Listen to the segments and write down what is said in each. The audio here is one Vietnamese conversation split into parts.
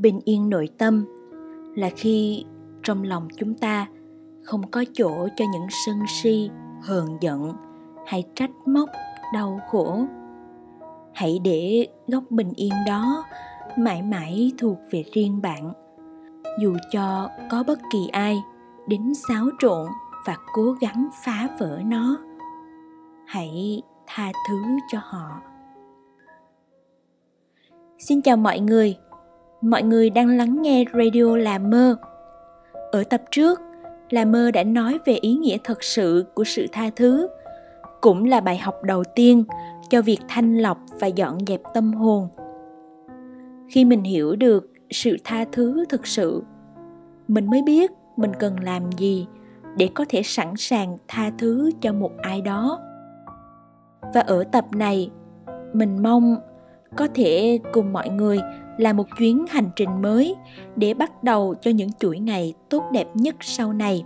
bình yên nội tâm là khi trong lòng chúng ta không có chỗ cho những sân si, hờn giận hay trách móc, đau khổ. Hãy để góc bình yên đó mãi mãi thuộc về riêng bạn. Dù cho có bất kỳ ai đến xáo trộn và cố gắng phá vỡ nó, hãy tha thứ cho họ. Xin chào mọi người mọi người đang lắng nghe radio là mơ. Ở tập trước, là mơ đã nói về ý nghĩa thật sự của sự tha thứ, cũng là bài học đầu tiên cho việc thanh lọc và dọn dẹp tâm hồn. Khi mình hiểu được sự tha thứ thực sự, mình mới biết mình cần làm gì để có thể sẵn sàng tha thứ cho một ai đó. Và ở tập này, mình mong có thể cùng mọi người là một chuyến hành trình mới để bắt đầu cho những chuỗi ngày tốt đẹp nhất sau này.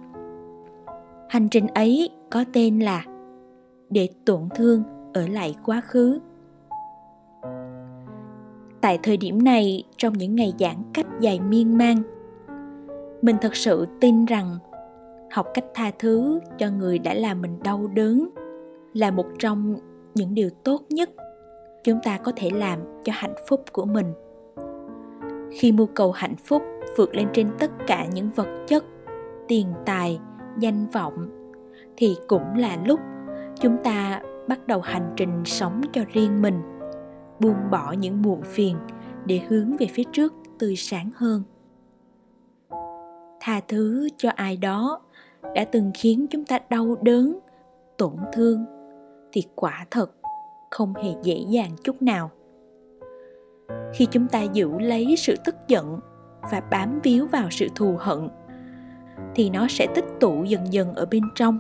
Hành trình ấy có tên là để tổn thương ở lại quá khứ. Tại thời điểm này, trong những ngày giãn cách dài miên man, mình thật sự tin rằng học cách tha thứ cho người đã làm mình đau đớn là một trong những điều tốt nhất chúng ta có thể làm cho hạnh phúc của mình. Khi mưu cầu hạnh phúc vượt lên trên tất cả những vật chất, tiền tài, danh vọng, thì cũng là lúc chúng ta bắt đầu hành trình sống cho riêng mình, buông bỏ những muộn phiền để hướng về phía trước tươi sáng hơn. Tha thứ cho ai đó đã từng khiến chúng ta đau đớn, tổn thương thì quả thật không hề dễ dàng chút nào. Khi chúng ta giữ lấy sự tức giận và bám víu vào sự thù hận, thì nó sẽ tích tụ dần dần ở bên trong,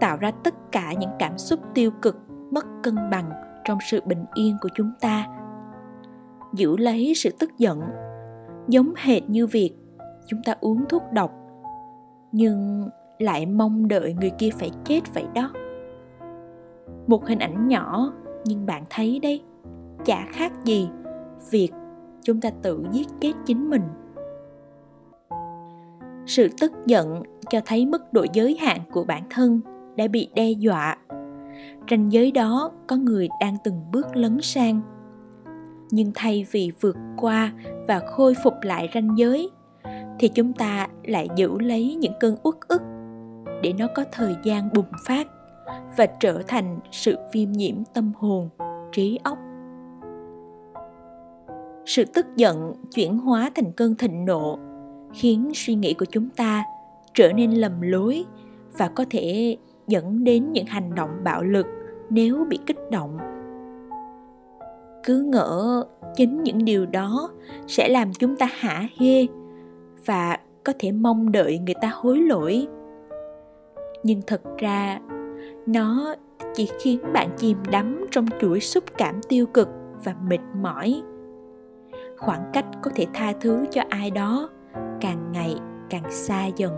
tạo ra tất cả những cảm xúc tiêu cực, mất cân bằng trong sự bình yên của chúng ta. Giữ lấy sự tức giận, giống hệt như việc chúng ta uống thuốc độc, nhưng lại mong đợi người kia phải chết vậy đó. Một hình ảnh nhỏ nhưng bạn thấy đấy, chả khác gì việc chúng ta tự giết chết chính mình. Sự tức giận cho thấy mức độ giới hạn của bản thân đã bị đe dọa. Ranh giới đó có người đang từng bước lấn sang. Nhưng thay vì vượt qua và khôi phục lại ranh giới, thì chúng ta lại giữ lấy những cơn uất ức để nó có thời gian bùng phát và trở thành sự viêm nhiễm tâm hồn, trí óc. Sự tức giận chuyển hóa thành cơn thịnh nộ khiến suy nghĩ của chúng ta trở nên lầm lối và có thể dẫn đến những hành động bạo lực nếu bị kích động. Cứ ngỡ chính những điều đó sẽ làm chúng ta hả hê và có thể mong đợi người ta hối lỗi. Nhưng thật ra nó chỉ khiến bạn chìm đắm trong chuỗi xúc cảm tiêu cực và mệt mỏi. Khoảng cách có thể tha thứ cho ai đó càng ngày càng xa dần.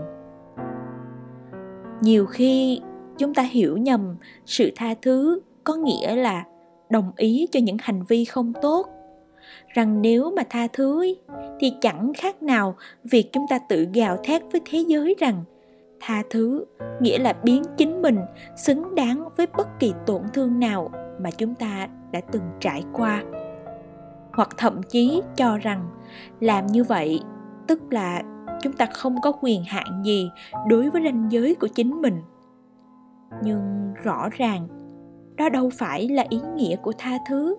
Nhiều khi, chúng ta hiểu nhầm sự tha thứ có nghĩa là đồng ý cho những hành vi không tốt. Rằng nếu mà tha thứ thì chẳng khác nào việc chúng ta tự gào thét với thế giới rằng tha thứ, nghĩa là biến chính mình xứng đáng với bất kỳ tổn thương nào mà chúng ta đã từng trải qua. Hoặc thậm chí cho rằng làm như vậy tức là chúng ta không có quyền hạn gì đối với ranh giới của chính mình. Nhưng rõ ràng, đó đâu phải là ý nghĩa của tha thứ.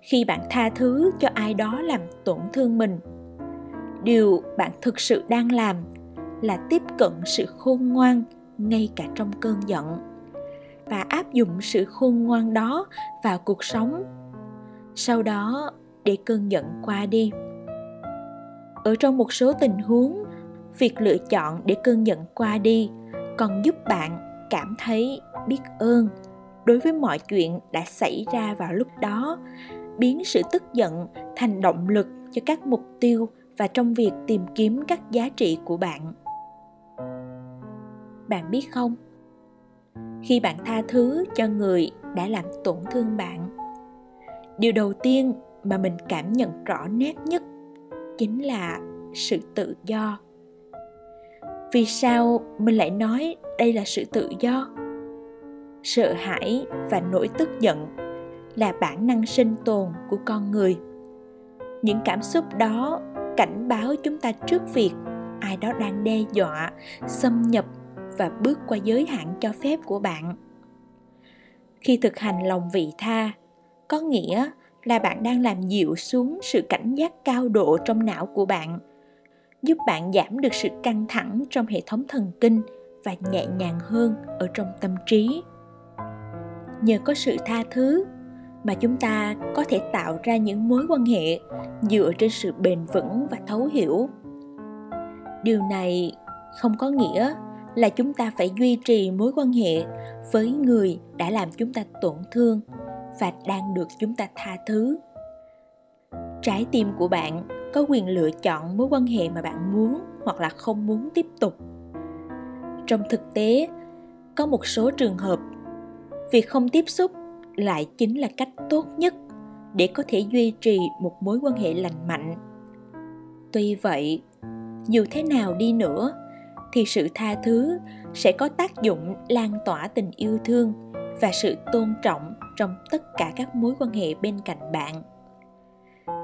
Khi bạn tha thứ cho ai đó làm tổn thương mình, điều bạn thực sự đang làm là tiếp cận sự khôn ngoan ngay cả trong cơn giận. Và áp dụng sự khôn ngoan đó vào cuộc sống. Sau đó, để cơn giận qua đi. Ở trong một số tình huống, việc lựa chọn để cơn giận qua đi còn giúp bạn cảm thấy biết ơn đối với mọi chuyện đã xảy ra vào lúc đó, biến sự tức giận thành động lực cho các mục tiêu và trong việc tìm kiếm các giá trị của bạn bạn biết không? Khi bạn tha thứ cho người đã làm tổn thương bạn, điều đầu tiên mà mình cảm nhận rõ nét nhất chính là sự tự do. Vì sao mình lại nói đây là sự tự do? Sợ hãi và nỗi tức giận là bản năng sinh tồn của con người. Những cảm xúc đó cảnh báo chúng ta trước việc ai đó đang đe dọa, xâm nhập và bước qua giới hạn cho phép của bạn. Khi thực hành lòng vị tha, có nghĩa là bạn đang làm dịu xuống sự cảnh giác cao độ trong não của bạn, giúp bạn giảm được sự căng thẳng trong hệ thống thần kinh và nhẹ nhàng hơn ở trong tâm trí. Nhờ có sự tha thứ mà chúng ta có thể tạo ra những mối quan hệ dựa trên sự bền vững và thấu hiểu. Điều này không có nghĩa là chúng ta phải duy trì mối quan hệ với người đã làm chúng ta tổn thương và đang được chúng ta tha thứ. Trái tim của bạn có quyền lựa chọn mối quan hệ mà bạn muốn hoặc là không muốn tiếp tục. Trong thực tế, có một số trường hợp, việc không tiếp xúc lại chính là cách tốt nhất để có thể duy trì một mối quan hệ lành mạnh. Tuy vậy, dù thế nào đi nữa thì sự tha thứ sẽ có tác dụng lan tỏa tình yêu thương và sự tôn trọng trong tất cả các mối quan hệ bên cạnh bạn.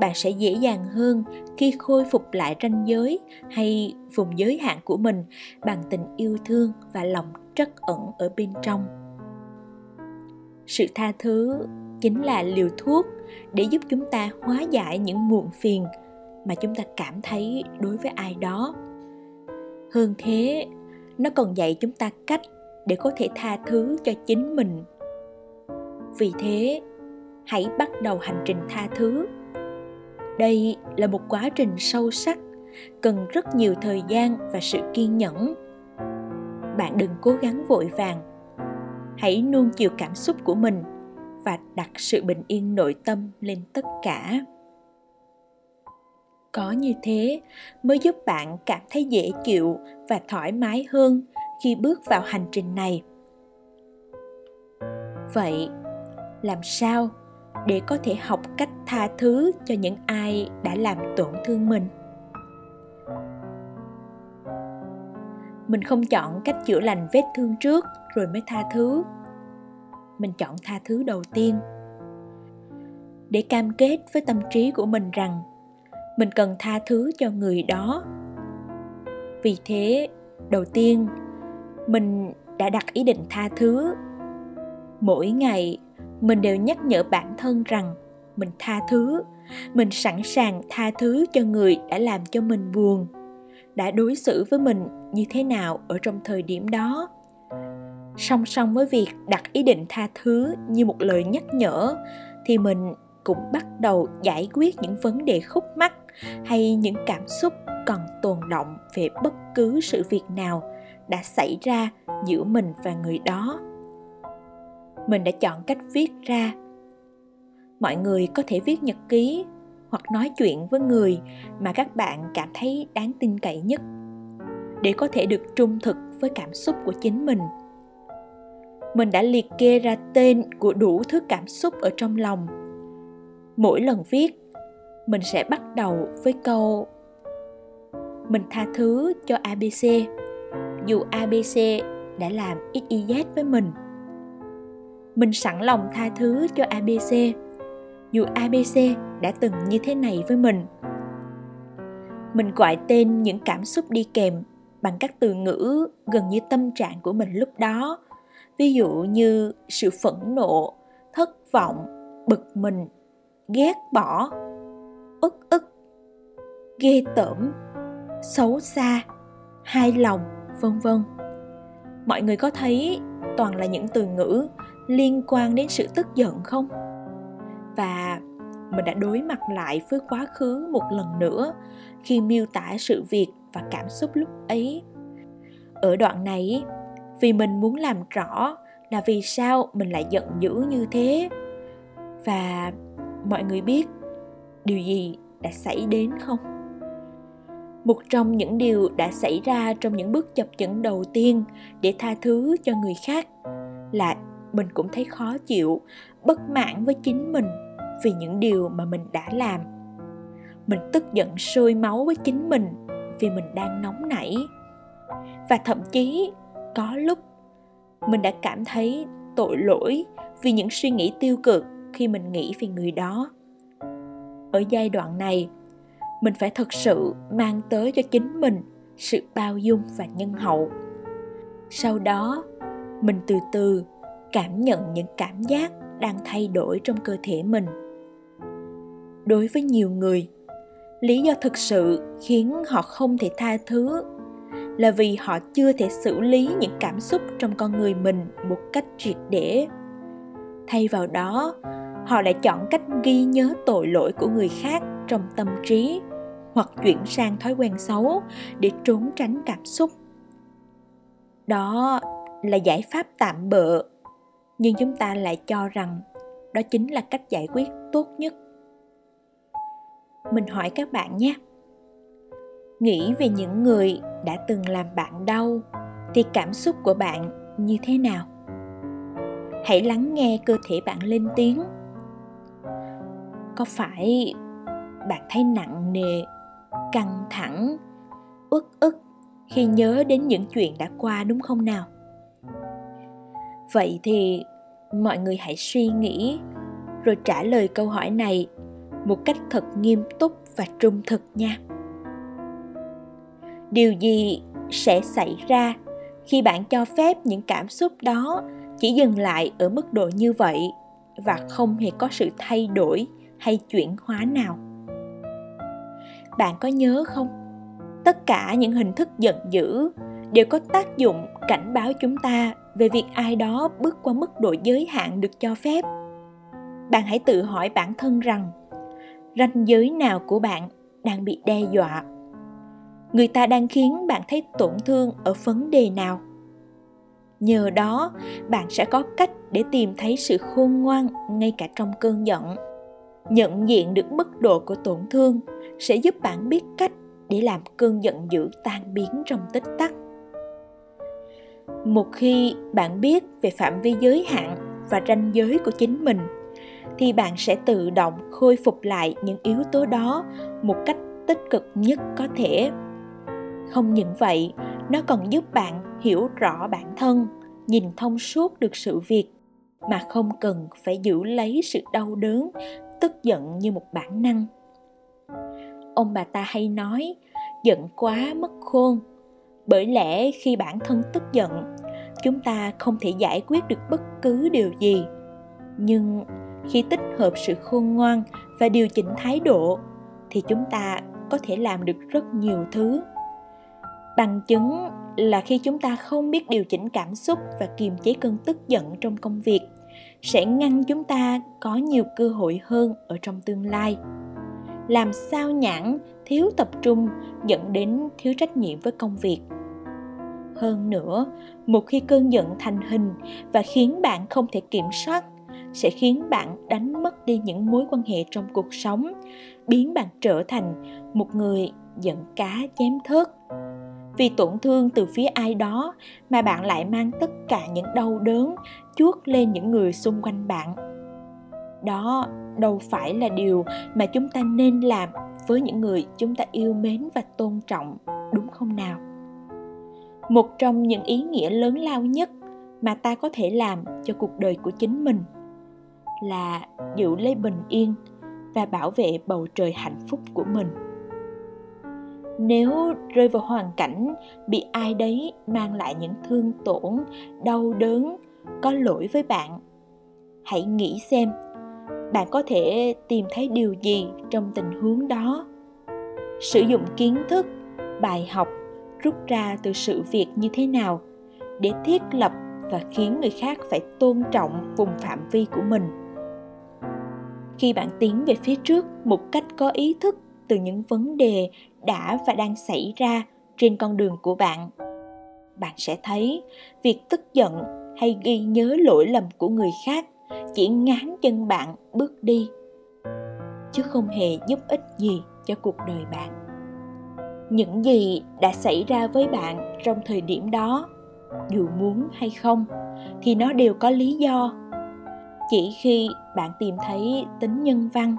Bạn sẽ dễ dàng hơn khi khôi phục lại ranh giới hay vùng giới hạn của mình bằng tình yêu thương và lòng trắc ẩn ở bên trong. Sự tha thứ chính là liều thuốc để giúp chúng ta hóa giải những muộn phiền mà chúng ta cảm thấy đối với ai đó hơn thế, nó còn dạy chúng ta cách để có thể tha thứ cho chính mình. Vì thế, hãy bắt đầu hành trình tha thứ. Đây là một quá trình sâu sắc, cần rất nhiều thời gian và sự kiên nhẫn. Bạn đừng cố gắng vội vàng. Hãy nuông chiều cảm xúc của mình và đặt sự bình yên nội tâm lên tất cả có như thế, mới giúp bạn cảm thấy dễ chịu và thoải mái hơn khi bước vào hành trình này. Vậy, làm sao để có thể học cách tha thứ cho những ai đã làm tổn thương mình? Mình không chọn cách chữa lành vết thương trước rồi mới tha thứ. Mình chọn tha thứ đầu tiên. Để cam kết với tâm trí của mình rằng mình cần tha thứ cho người đó. Vì thế, đầu tiên, mình đã đặt ý định tha thứ. Mỗi ngày, mình đều nhắc nhở bản thân rằng mình tha thứ. Mình sẵn sàng tha thứ cho người đã làm cho mình buồn, đã đối xử với mình như thế nào ở trong thời điểm đó. Song song với việc đặt ý định tha thứ như một lời nhắc nhở, thì mình cũng bắt đầu giải quyết những vấn đề khúc mắc hay những cảm xúc còn tồn động về bất cứ sự việc nào đã xảy ra giữa mình và người đó. Mình đã chọn cách viết ra. Mọi người có thể viết nhật ký hoặc nói chuyện với người mà các bạn cảm thấy đáng tin cậy nhất để có thể được trung thực với cảm xúc của chính mình. Mình đã liệt kê ra tên của đủ thứ cảm xúc ở trong lòng. Mỗi lần viết mình sẽ bắt đầu với câu mình tha thứ cho abc dù abc đã làm xyz với mình mình sẵn lòng tha thứ cho abc dù abc đã từng như thế này với mình mình gọi tên những cảm xúc đi kèm bằng các từ ngữ gần như tâm trạng của mình lúc đó. Ví dụ như sự phẫn nộ, thất vọng, bực mình, ghét bỏ ức ức, ghê tởm, xấu xa hai lòng, vân vân. Mọi người có thấy toàn là những từ ngữ liên quan đến sự tức giận không? Và mình đã đối mặt lại với quá khứ một lần nữa khi miêu tả sự việc và cảm xúc lúc ấy. Ở đoạn này, vì mình muốn làm rõ là vì sao mình lại giận dữ như thế. Và mọi người biết điều gì đã xảy đến không? Một trong những điều đã xảy ra trong những bước chập chững đầu tiên để tha thứ cho người khác là mình cũng thấy khó chịu, bất mãn với chính mình vì những điều mà mình đã làm. Mình tức giận, sôi máu với chính mình vì mình đang nóng nảy. Và thậm chí có lúc mình đã cảm thấy tội lỗi vì những suy nghĩ tiêu cực khi mình nghĩ về người đó ở giai đoạn này, mình phải thật sự mang tới cho chính mình sự bao dung và nhân hậu. Sau đó, mình từ từ cảm nhận những cảm giác đang thay đổi trong cơ thể mình. Đối với nhiều người, lý do thực sự khiến họ không thể tha thứ là vì họ chưa thể xử lý những cảm xúc trong con người mình một cách triệt để. Thay vào đó họ lại chọn cách ghi nhớ tội lỗi của người khác trong tâm trí, hoặc chuyển sang thói quen xấu để trốn tránh cảm xúc. Đó là giải pháp tạm bợ, nhưng chúng ta lại cho rằng đó chính là cách giải quyết tốt nhất. Mình hỏi các bạn nhé. Nghĩ về những người đã từng làm bạn đau thì cảm xúc của bạn như thế nào? Hãy lắng nghe cơ thể bạn lên tiếng có phải bạn thấy nặng nề, căng thẳng, uất ức khi nhớ đến những chuyện đã qua đúng không nào? Vậy thì mọi người hãy suy nghĩ rồi trả lời câu hỏi này một cách thật nghiêm túc và trung thực nha. Điều gì sẽ xảy ra khi bạn cho phép những cảm xúc đó chỉ dừng lại ở mức độ như vậy và không hề có sự thay đổi? Hay chuyển hóa nào? Bạn có nhớ không? Tất cả những hình thức giận dữ đều có tác dụng cảnh báo chúng ta về việc ai đó bước qua mức độ giới hạn được cho phép. Bạn hãy tự hỏi bản thân rằng, ranh giới nào của bạn đang bị đe dọa? Người ta đang khiến bạn thấy tổn thương ở vấn đề nào? Nhờ đó, bạn sẽ có cách để tìm thấy sự khôn ngoan ngay cả trong cơn giận nhận diện được mức độ của tổn thương sẽ giúp bạn biết cách để làm cơn giận dữ tan biến trong tích tắc. Một khi bạn biết về phạm vi giới hạn và ranh giới của chính mình, thì bạn sẽ tự động khôi phục lại những yếu tố đó một cách tích cực nhất có thể. Không những vậy, nó còn giúp bạn hiểu rõ bản thân, nhìn thông suốt được sự việc mà không cần phải giữ lấy sự đau đớn tức giận như một bản năng. Ông bà ta hay nói, giận quá mất khôn. Bởi lẽ khi bản thân tức giận, chúng ta không thể giải quyết được bất cứ điều gì. Nhưng khi tích hợp sự khôn ngoan và điều chỉnh thái độ, thì chúng ta có thể làm được rất nhiều thứ. Bằng chứng là khi chúng ta không biết điều chỉnh cảm xúc và kiềm chế cơn tức giận trong công việc sẽ ngăn chúng ta có nhiều cơ hội hơn ở trong tương lai. Làm sao nhãn thiếu tập trung dẫn đến thiếu trách nhiệm với công việc? Hơn nữa, một khi cơn giận thành hình và khiến bạn không thể kiểm soát, sẽ khiến bạn đánh mất đi những mối quan hệ trong cuộc sống, biến bạn trở thành một người giận cá chém thớt vì tổn thương từ phía ai đó mà bạn lại mang tất cả những đau đớn chuốt lên những người xung quanh bạn. Đó đâu phải là điều mà chúng ta nên làm với những người chúng ta yêu mến và tôn trọng, đúng không nào? Một trong những ý nghĩa lớn lao nhất mà ta có thể làm cho cuộc đời của chính mình là giữ lấy bình yên và bảo vệ bầu trời hạnh phúc của mình nếu rơi vào hoàn cảnh bị ai đấy mang lại những thương tổn, đau đớn, có lỗi với bạn, hãy nghĩ xem, bạn có thể tìm thấy điều gì trong tình huống đó. Sử dụng kiến thức, bài học, rút ra từ sự việc như thế nào để thiết lập và khiến người khác phải tôn trọng vùng phạm vi của mình. Khi bạn tiến về phía trước một cách có ý thức từ những vấn đề đã và đang xảy ra trên con đường của bạn. Bạn sẽ thấy việc tức giận hay ghi nhớ lỗi lầm của người khác chỉ ngán chân bạn bước đi, chứ không hề giúp ích gì cho cuộc đời bạn. Những gì đã xảy ra với bạn trong thời điểm đó, dù muốn hay không, thì nó đều có lý do. Chỉ khi bạn tìm thấy tính nhân văn,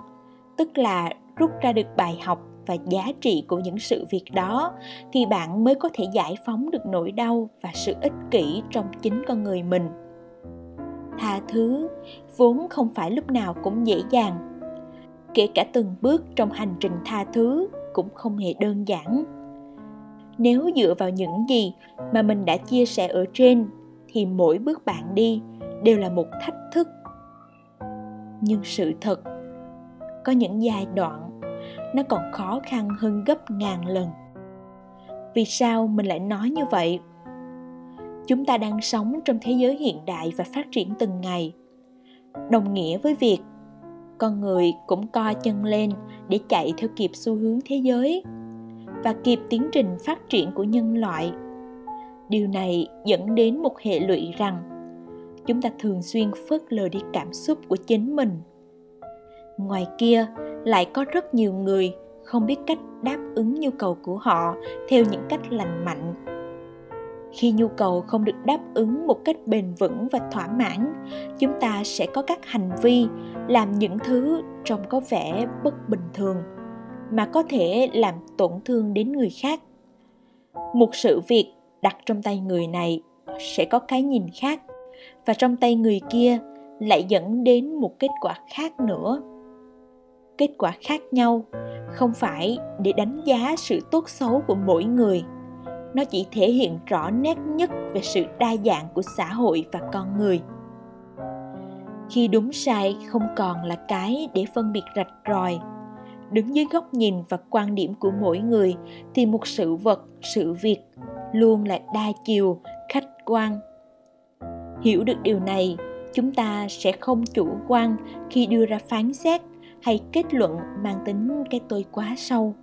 tức là rút ra được bài học và giá trị của những sự việc đó, thì bạn mới có thể giải phóng được nỗi đau và sự ích kỷ trong chính con người mình. Tha thứ vốn không phải lúc nào cũng dễ dàng. Kể cả từng bước trong hành trình tha thứ cũng không hề đơn giản. Nếu dựa vào những gì mà mình đã chia sẻ ở trên, thì mỗi bước bạn đi đều là một thách thức. Nhưng sự thật, có những giai đoạn nó còn khó khăn hơn gấp ngàn lần. Vì sao mình lại nói như vậy? Chúng ta đang sống trong thế giới hiện đại và phát triển từng ngày. Đồng nghĩa với việc con người cũng co chân lên để chạy theo kịp xu hướng thế giới và kịp tiến trình phát triển của nhân loại. Điều này dẫn đến một hệ lụy rằng chúng ta thường xuyên phớt lờ đi cảm xúc của chính mình. Ngoài kia lại có rất nhiều người không biết cách đáp ứng nhu cầu của họ theo những cách lành mạnh. Khi nhu cầu không được đáp ứng một cách bền vững và thỏa mãn, chúng ta sẽ có các hành vi làm những thứ trông có vẻ bất bình thường, mà có thể làm tổn thương đến người khác. Một sự việc đặt trong tay người này sẽ có cái nhìn khác, và trong tay người kia lại dẫn đến một kết quả khác nữa kết quả khác nhau, không phải để đánh giá sự tốt xấu của mỗi người. Nó chỉ thể hiện rõ nét nhất về sự đa dạng của xã hội và con người. Khi đúng sai không còn là cái để phân biệt rạch ròi. Đứng dưới góc nhìn và quan điểm của mỗi người thì một sự vật, sự việc luôn là đa chiều, khách quan. Hiểu được điều này, chúng ta sẽ không chủ quan khi đưa ra phán xét hay kết luận mang tính cái tôi quá sâu.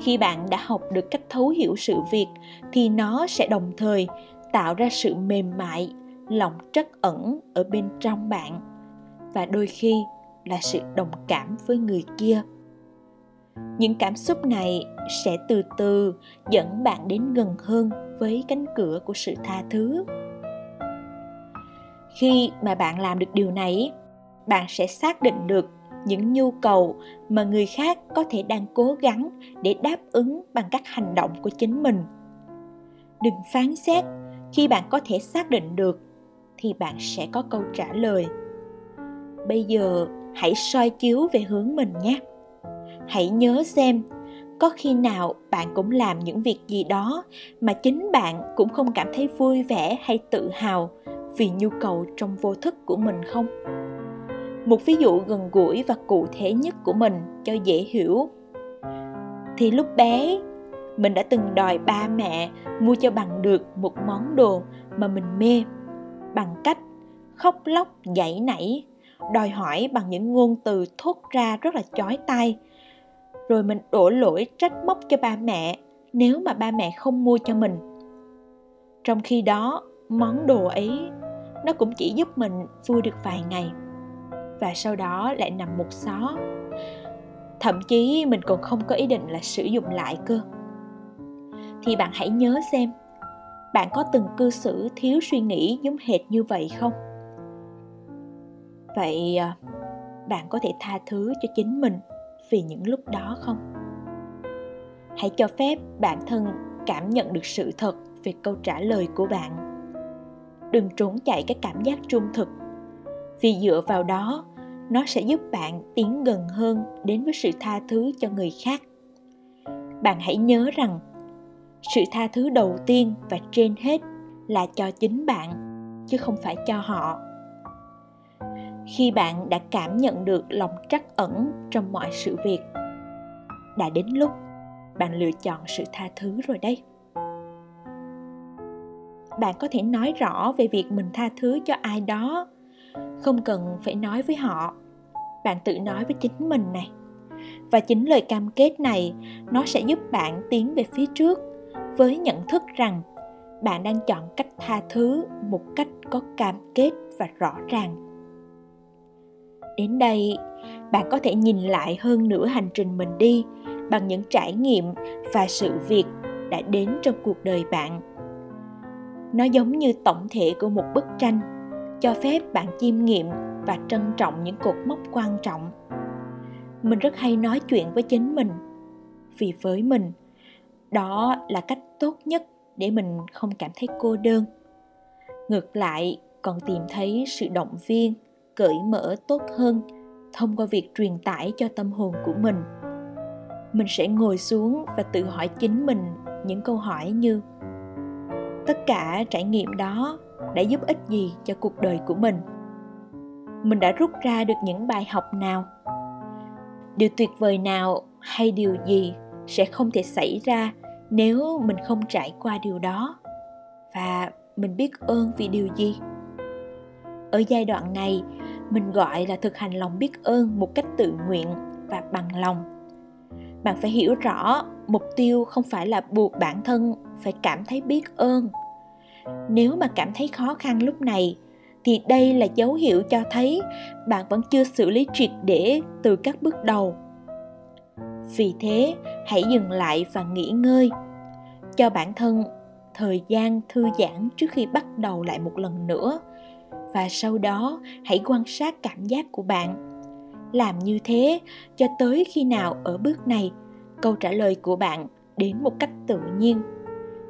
Khi bạn đã học được cách thấu hiểu sự việc thì nó sẽ đồng thời tạo ra sự mềm mại, lòng trắc ẩn ở bên trong bạn và đôi khi là sự đồng cảm với người kia. Những cảm xúc này sẽ từ từ dẫn bạn đến gần hơn với cánh cửa của sự tha thứ. Khi mà bạn làm được điều này, bạn sẽ xác định được những nhu cầu mà người khác có thể đang cố gắng để đáp ứng bằng các hành động của chính mình. Đừng phán xét, khi bạn có thể xác định được thì bạn sẽ có câu trả lời. Bây giờ, hãy soi chiếu về hướng mình nhé. Hãy nhớ xem, có khi nào bạn cũng làm những việc gì đó mà chính bạn cũng không cảm thấy vui vẻ hay tự hào vì nhu cầu trong vô thức của mình không? Một ví dụ gần gũi và cụ thể nhất của mình cho dễ hiểu. Thì lúc bé, mình đã từng đòi ba mẹ mua cho bằng được một món đồ mà mình mê, bằng cách khóc lóc dãy nảy, đòi hỏi bằng những ngôn từ thốt ra rất là chói tai. Rồi mình đổ lỗi trách móc cho ba mẹ nếu mà ba mẹ không mua cho mình. Trong khi đó, món đồ ấy, nó cũng chỉ giúp mình vui được vài ngày và sau đó lại nằm một xó. Thậm chí mình còn không có ý định là sử dụng lại cơ. Thì bạn hãy nhớ xem, bạn có từng cư xử thiếu suy nghĩ giống hệt như vậy không? Vậy à, bạn có thể tha thứ cho chính mình vì những lúc đó không? Hãy cho phép bản thân cảm nhận được sự thật về câu trả lời của bạn. Đừng trốn chạy cái cảm giác trung thực, vì dựa vào đó nó sẽ giúp bạn tiến gần hơn đến với sự tha thứ cho người khác. Bạn hãy nhớ rằng, sự tha thứ đầu tiên và trên hết là cho chính bạn, chứ không phải cho họ. Khi bạn đã cảm nhận được lòng trắc ẩn trong mọi sự việc, đã đến lúc bạn lựa chọn sự tha thứ rồi đấy bạn có thể nói rõ về việc mình tha thứ cho ai đó, không cần phải nói với họ bạn tự nói với chính mình này. Và chính lời cam kết này, nó sẽ giúp bạn tiến về phía trước với nhận thức rằng bạn đang chọn cách tha thứ một cách có cam kết và rõ ràng. Đến đây, bạn có thể nhìn lại hơn nửa hành trình mình đi bằng những trải nghiệm và sự việc đã đến trong cuộc đời bạn. Nó giống như tổng thể của một bức tranh cho phép bạn chiêm nghiệm và trân trọng những cột mốc quan trọng. Mình rất hay nói chuyện với chính mình, vì với mình, đó là cách tốt nhất để mình không cảm thấy cô đơn. Ngược lại, còn tìm thấy sự động viên, cởi mở tốt hơn thông qua việc truyền tải cho tâm hồn của mình. Mình sẽ ngồi xuống và tự hỏi chính mình những câu hỏi như, tất cả trải nghiệm đó đã giúp ích gì cho cuộc đời của mình? Mình đã rút ra được những bài học nào? Điều tuyệt vời nào hay điều gì sẽ không thể xảy ra nếu mình không trải qua điều đó? Và mình biết ơn vì điều gì? Ở giai đoạn này, mình gọi là thực hành lòng biết ơn một cách tự nguyện và bằng lòng. Bạn phải hiểu rõ mục tiêu không phải là buộc bản thân phải cảm thấy biết ơn nếu mà cảm thấy khó khăn lúc này, thì đây là dấu hiệu cho thấy bạn vẫn chưa xử lý triệt để từ các bước đầu. Vì thế, hãy dừng lại và nghỉ ngơi. Cho bản thân thời gian thư giãn trước khi bắt đầu lại một lần nữa. Và sau đó, hãy quan sát cảm giác của bạn. Làm như thế cho tới khi nào ở bước này? Câu trả lời của bạn đến một cách tự nhiên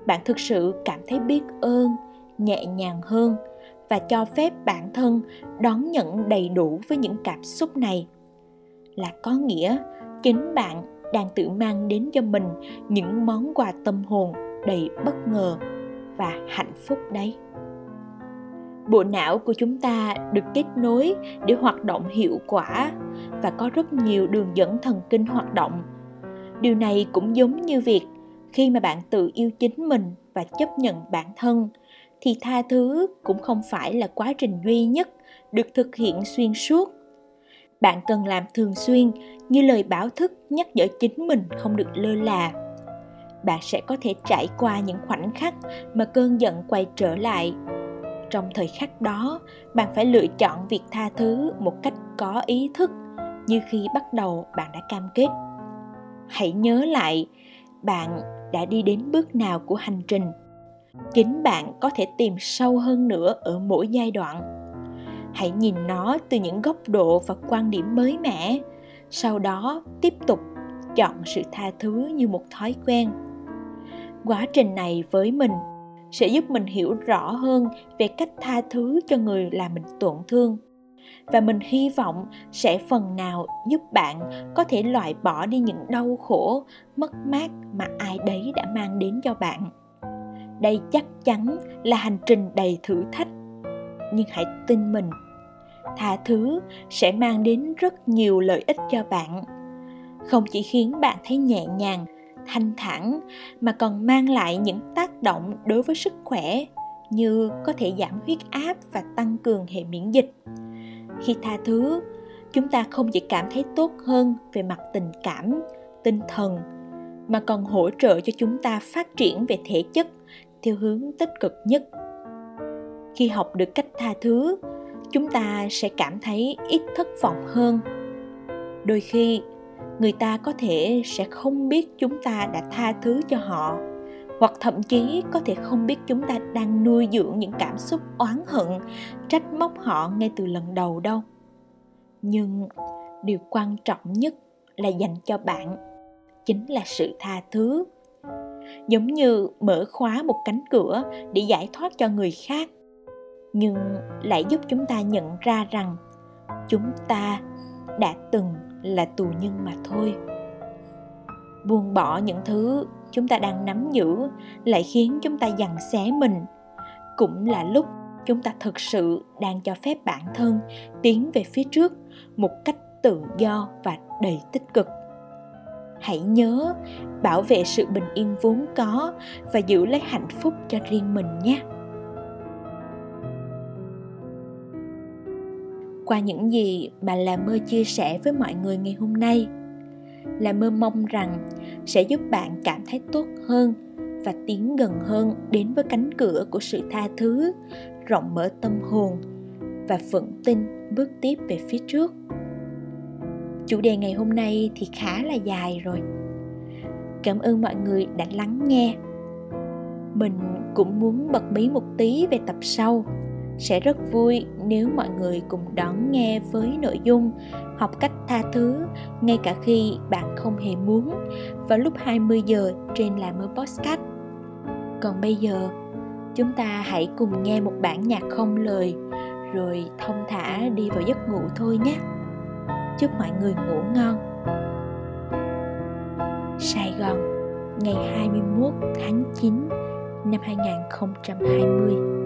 bạn thực sự cảm thấy biết ơn, nhẹ nhàng hơn và cho phép bản thân đón nhận đầy đủ với những cảm xúc này. Là có nghĩa chính bạn đang tự mang đến cho mình những món quà tâm hồn đầy bất ngờ và hạnh phúc đấy. Bộ não của chúng ta được kết nối để hoạt động hiệu quả và có rất nhiều đường dẫn thần kinh hoạt động. Điều này cũng giống như việc khi mà bạn tự yêu chính mình và chấp nhận bản thân, thì tha thứ cũng không phải là quá trình duy nhất được thực hiện xuyên suốt. Bạn cần làm thường xuyên như lời báo thức nhắc nhở chính mình không được lơ là. Bạn sẽ có thể trải qua những khoảnh khắc mà cơn giận quay trở lại. Trong thời khắc đó, bạn phải lựa chọn việc tha thứ một cách có ý thức như khi bắt đầu bạn đã cam kết. Hãy nhớ lại, bạn đã đi đến bước nào của hành trình. Chính bạn có thể tìm sâu hơn nữa ở mỗi giai đoạn. Hãy nhìn nó từ những góc độ và quan điểm mới mẻ, sau đó tiếp tục chọn sự tha thứ như một thói quen. Quá trình này với mình sẽ giúp mình hiểu rõ hơn về cách tha thứ cho người làm mình tổn thương và mình hy vọng sẽ phần nào giúp bạn có thể loại bỏ đi những đau khổ, mất mát mà ai đấy đã mang đến cho bạn. Đây chắc chắn là hành trình đầy thử thách, nhưng hãy tin mình, tha thứ sẽ mang đến rất nhiều lợi ích cho bạn. Không chỉ khiến bạn thấy nhẹ nhàng, thanh thản, mà còn mang lại những tác động đối với sức khỏe, như có thể giảm huyết áp và tăng cường hệ miễn dịch khi tha thứ, chúng ta không chỉ cảm thấy tốt hơn về mặt tình cảm, tinh thần, mà còn hỗ trợ cho chúng ta phát triển về thể chất theo hướng tích cực nhất. Khi học được cách tha thứ, chúng ta sẽ cảm thấy ít thất vọng hơn. Đôi khi, người ta có thể sẽ không biết chúng ta đã tha thứ cho họ hoặc thậm chí có thể không biết chúng ta đang nuôi dưỡng những cảm xúc oán hận, trách móc họ ngay từ lần đầu đâu. Nhưng điều quan trọng nhất là dành cho bạn chính là sự tha thứ. Giống như mở khóa một cánh cửa để giải thoát cho người khác, nhưng lại giúp chúng ta nhận ra rằng chúng ta đã từng là tù nhân mà thôi. Buông bỏ những thứ chúng ta đang nắm giữ lại khiến chúng ta dằn xé mình. Cũng là lúc chúng ta thực sự đang cho phép bản thân tiến về phía trước một cách tự do và đầy tích cực. Hãy nhớ bảo vệ sự bình yên vốn có và giữ lấy hạnh phúc cho riêng mình nhé. Qua những gì mà là mơ chia sẻ với mọi người ngày hôm nay là mơ mong rằng sẽ giúp bạn cảm thấy tốt hơn và tiến gần hơn đến với cánh cửa của sự tha thứ, rộng mở tâm hồn và vững tin bước tiếp về phía trước. Chủ đề ngày hôm nay thì khá là dài rồi. Cảm ơn mọi người đã lắng nghe. Mình cũng muốn bật mí một tí về tập sau sẽ rất vui nếu mọi người cùng đón nghe với nội dung học cách tha thứ ngay cả khi bạn không hề muốn vào lúc 20 giờ trên là mới podcast. Còn bây giờ, chúng ta hãy cùng nghe một bản nhạc không lời rồi thông thả đi vào giấc ngủ thôi nhé. Chúc mọi người ngủ ngon. Sài Gòn, ngày 21 tháng 9 năm 2020